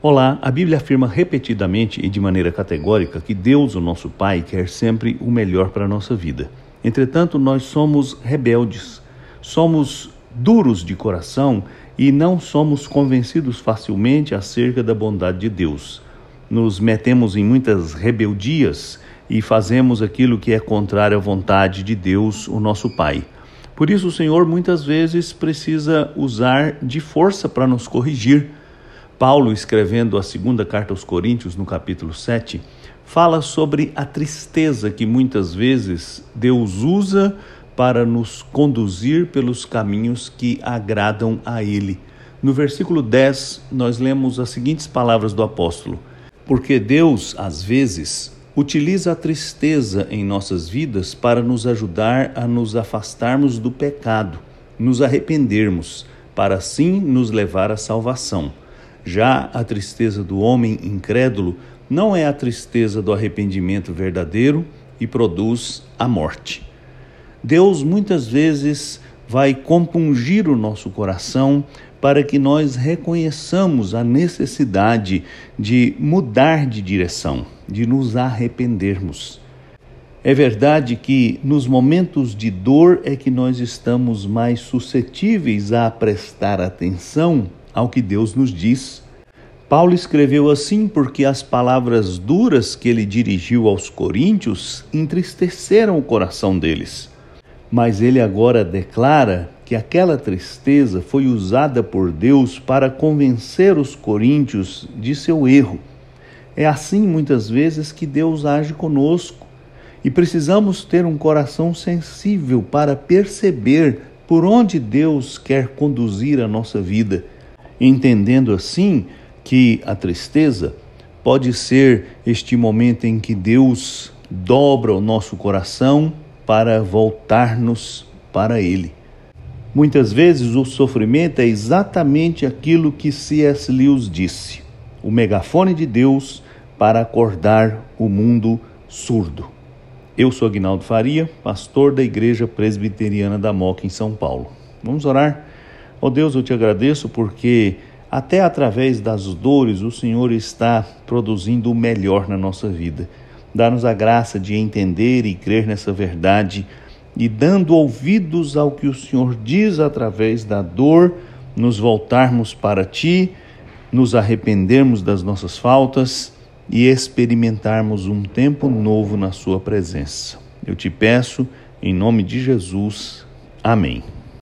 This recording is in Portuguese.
Olá, a Bíblia afirma repetidamente e de maneira categórica que Deus, o nosso Pai, quer sempre o melhor para a nossa vida. Entretanto, nós somos rebeldes, somos duros de coração e não somos convencidos facilmente acerca da bondade de Deus. Nos metemos em muitas rebeldias e fazemos aquilo que é contrário à vontade de Deus, o nosso Pai. Por isso, o Senhor muitas vezes precisa usar de força para nos corrigir Paulo, escrevendo a segunda carta aos Coríntios, no capítulo 7, fala sobre a tristeza que muitas vezes Deus usa para nos conduzir pelos caminhos que agradam a Ele. No versículo 10, nós lemos as seguintes palavras do apóstolo: Porque Deus, às vezes, utiliza a tristeza em nossas vidas para nos ajudar a nos afastarmos do pecado, nos arrependermos, para assim nos levar à salvação. Já a tristeza do homem incrédulo não é a tristeza do arrependimento verdadeiro e produz a morte. Deus muitas vezes vai compungir o nosso coração para que nós reconheçamos a necessidade de mudar de direção, de nos arrependermos. É verdade que nos momentos de dor é que nós estamos mais suscetíveis a prestar atenção ao que Deus nos diz. Paulo escreveu assim porque as palavras duras que ele dirigiu aos coríntios entristeceram o coração deles. Mas ele agora declara que aquela tristeza foi usada por Deus para convencer os coríntios de seu erro. É assim muitas vezes que Deus age conosco e precisamos ter um coração sensível para perceber por onde Deus quer conduzir a nossa vida entendendo assim que a tristeza pode ser este momento em que Deus dobra o nosso coração para voltar-nos para Ele. Muitas vezes o sofrimento é exatamente aquilo que C.S. Lewis disse: o megafone de Deus para acordar o mundo surdo. Eu sou Agnaldo Faria, pastor da Igreja Presbiteriana da Moca em São Paulo. Vamos orar? Oh Deus, eu te agradeço porque até através das dores o Senhor está produzindo o melhor na nossa vida. Dá-nos a graça de entender e crer nessa verdade e, dando ouvidos ao que o Senhor diz através da dor, nos voltarmos para Ti, nos arrependermos das nossas faltas e experimentarmos um tempo novo na Sua presença. Eu te peço, em nome de Jesus. Amém.